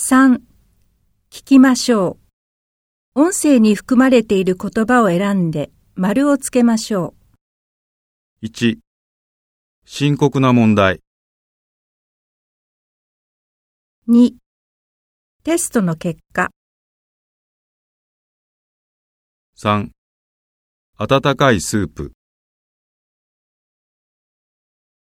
3. 聞きましょう。音声に含まれている言葉を選んで丸をつけましょう1、深刻な問題。2. テストの結果。3、温かいスープ。